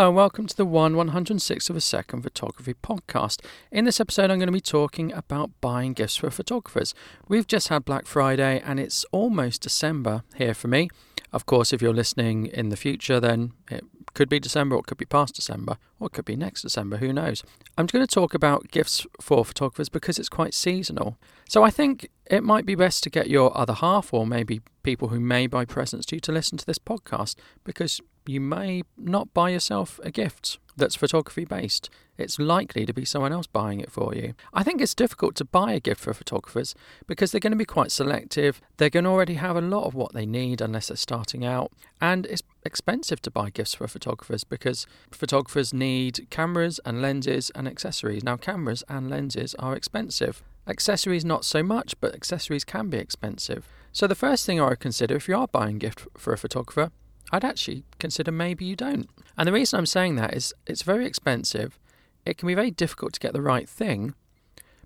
Hello and welcome to the 1 106th of a second photography podcast. In this episode, I'm going to be talking about buying gifts for photographers. We've just had Black Friday and it's almost December here for me. Of course, if you're listening in the future, then it could be December or it could be past December or it could be next December, who knows. I'm going to talk about gifts for photographers because it's quite seasonal. So I think it might be best to get your other half or maybe people who may buy presents to you to listen to this podcast because you may not buy yourself a gift that's photography based. It's likely to be someone else buying it for you. I think it's difficult to buy a gift for photographers because they're going to be quite selective. They're going to already have a lot of what they need unless they're starting out. And it's expensive to buy gifts for photographers because photographers need cameras and lenses and accessories. Now, cameras and lenses are expensive. Accessories, not so much, but accessories can be expensive. So, the first thing I would consider if you are buying a gift for a photographer I'd actually consider maybe you don't. And the reason I'm saying that is it's very expensive. It can be very difficult to get the right thing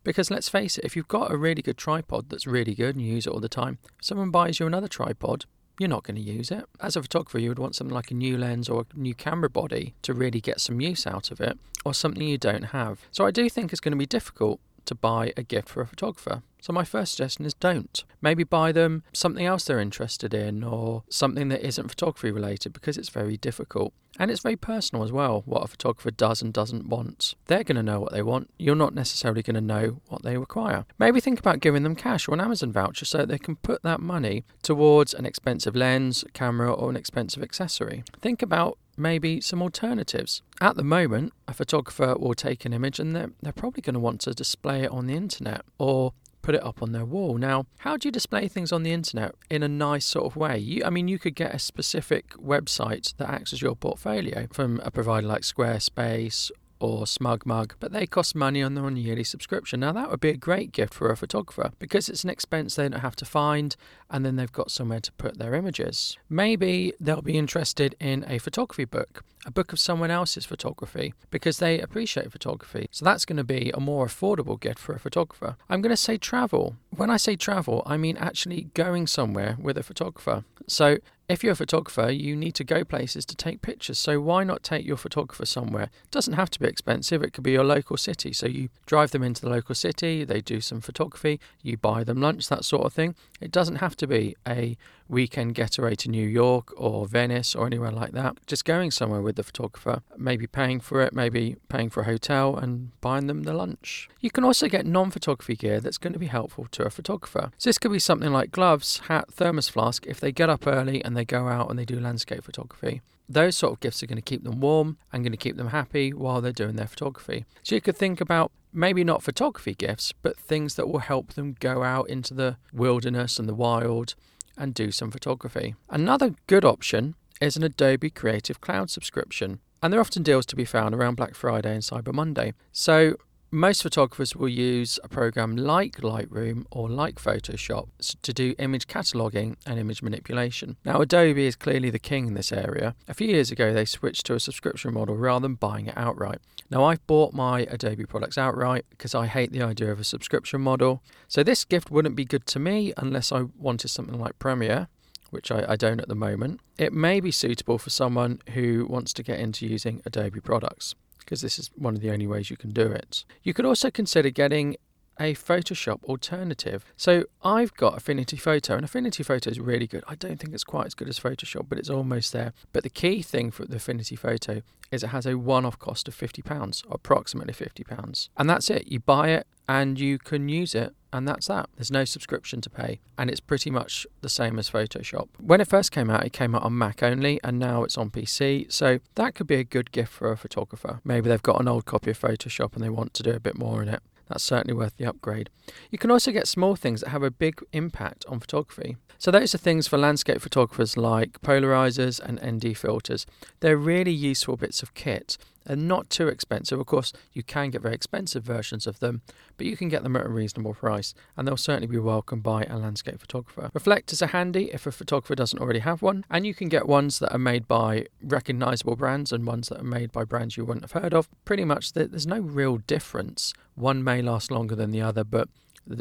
because let's face it, if you've got a really good tripod that's really good and you use it all the time, someone buys you another tripod, you're not going to use it. As a photographer, you would want something like a new lens or a new camera body to really get some use out of it, or something you don't have. So I do think it's going to be difficult to buy a gift for a photographer. So my first suggestion is don't. Maybe buy them something else they're interested in or something that isn't photography related because it's very difficult. And it's very personal as well, what a photographer does and doesn't want. They're going to know what they want. You're not necessarily going to know what they require. Maybe think about giving them cash or an Amazon voucher so they can put that money towards an expensive lens, camera, or an expensive accessory. Think about maybe some alternatives. At the moment, a photographer will take an image and they're, they're probably going to want to display it on the internet or put it up on their wall. Now, how do you display things on the internet in a nice sort of way? You, I mean, you could get a specific website that acts as your portfolio from a provider like Squarespace or SmugMug, but they cost money on their yearly subscription. Now, that would be a great gift for a photographer because it's an expense they don't have to find and then they've got somewhere to put their images. Maybe they'll be interested in a photography book, a book of someone else's photography, because they appreciate photography. So that's going to be a more affordable gift for a photographer. I'm going to say travel. When I say travel, I mean actually going somewhere with a photographer. So if you're a photographer, you need to go places to take pictures. So why not take your photographer somewhere? It doesn't have to be expensive. It could be your local city. So you drive them into the local city, they do some photography, you buy them lunch, that sort of thing. It doesn't have to be a weekend getaway to New York or Venice or anywhere like that. Just going somewhere with the photographer, maybe paying for it, maybe paying for a hotel and buying them the lunch. You can also get non photography gear that's going to be helpful to a photographer. So this could be something like gloves, hat, thermos flask if they get up early and they go out and they do landscape photography. Those sort of gifts are going to keep them warm and going to keep them happy while they're doing their photography. So you could think about maybe not photography gifts, but things that will help them go out into the wilderness and the wild and do some photography. Another good option is an Adobe Creative Cloud subscription, and there are often deals to be found around Black Friday and Cyber Monday. So most photographers will use a program like Lightroom or like Photoshop to do image cataloging and image manipulation. Now, Adobe is clearly the king in this area. A few years ago, they switched to a subscription model rather than buying it outright. Now, I've bought my Adobe products outright because I hate the idea of a subscription model. So, this gift wouldn't be good to me unless I wanted something like Premiere which I, I, don't at the moment, it may be suitable for someone who wants to get into using Adobe products because this is one of the only ways you can do it. You could also consider getting a Photoshop alternative. So I've got Affinity Photo, and Affinity Photo is really good. I don't think it's quite as good as Photoshop, but it's almost there. But the key thing for the Affinity Photo is it has a one off cost of £50, approximately £50. And that's it. You buy it and you can use it and that's that. There's no subscription to pay, and it's pretty much the same as Photoshop. When it first came out, it came out on Mac only, and now it's on PC, so that could be a good gift for a photographer. Maybe they've got an old copy of Photoshop and they want to do a bit more in it. That's certainly worth the upgrade. You can also get small things that have a big impact on photography. So, those are things for landscape photographers like polarizers and ND filters. They're really useful bits of kit and not too expensive. Of course, you can get very expensive versions of them, but you can get them at a reasonable price, and they'll certainly be welcomed by a landscape photographer. Reflectors are handy if a photographer doesn't already have one, and you can get ones that are made by recognizable brands and ones that are made by brands you wouldn't have heard of. Pretty much, there's no real difference. One may last longer than the other, but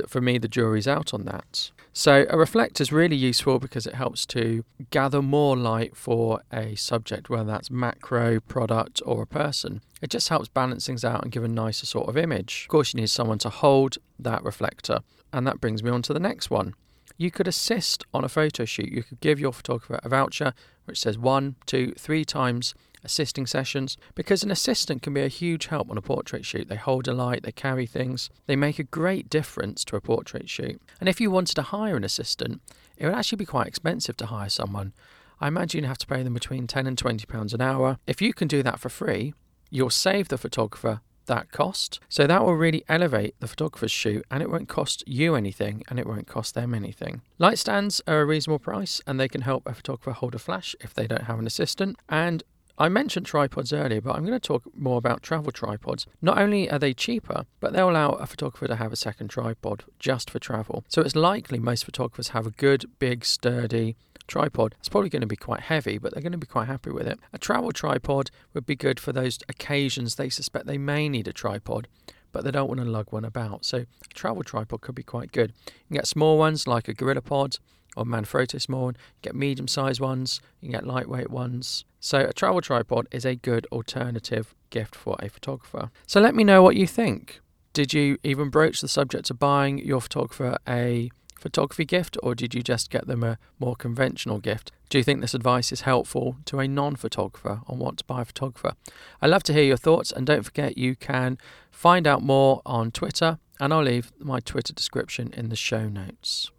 for me, the jury's out on that. So, a reflector is really useful because it helps to gather more light for a subject, whether that's macro, product, or a person. It just helps balance things out and give a nicer sort of image. Of course, you need someone to hold that reflector. And that brings me on to the next one. You could assist on a photo shoot. You could give your photographer a voucher which says one, two, three times assisting sessions because an assistant can be a huge help on a portrait shoot. They hold a light, they carry things, they make a great difference to a portrait shoot. And if you wanted to hire an assistant, it would actually be quite expensive to hire someone. I imagine you'd have to pay them between 10 and 20 pounds an hour. If you can do that for free, you'll save the photographer that cost. So that will really elevate the photographer's shoot and it won't cost you anything and it won't cost them anything. Light stands are a reasonable price and they can help a photographer hold a flash if they don't have an assistant. And I mentioned tripods earlier, but I'm going to talk more about travel tripods. Not only are they cheaper, but they'll allow a photographer to have a second tripod just for travel. So it's likely most photographers have a good, big, sturdy tripod. It's probably going to be quite heavy, but they're going to be quite happy with it. A travel tripod would be good for those occasions they suspect they may need a tripod, but they don't want to lug one about. So a travel tripod could be quite good. You can get small ones like a GorillaPod or Manfrotto small one. You get medium sized ones, you can get lightweight ones. So a travel tripod is a good alternative gift for a photographer. So let me know what you think. Did you even broach the subject of buying your photographer a photography gift, or did you just get them a more conventional gift? Do you think this advice is helpful to a non photographer on what to buy a photographer? I'd love to hear your thoughts, and don't forget you can find out more on Twitter, and I'll leave my Twitter description in the show notes.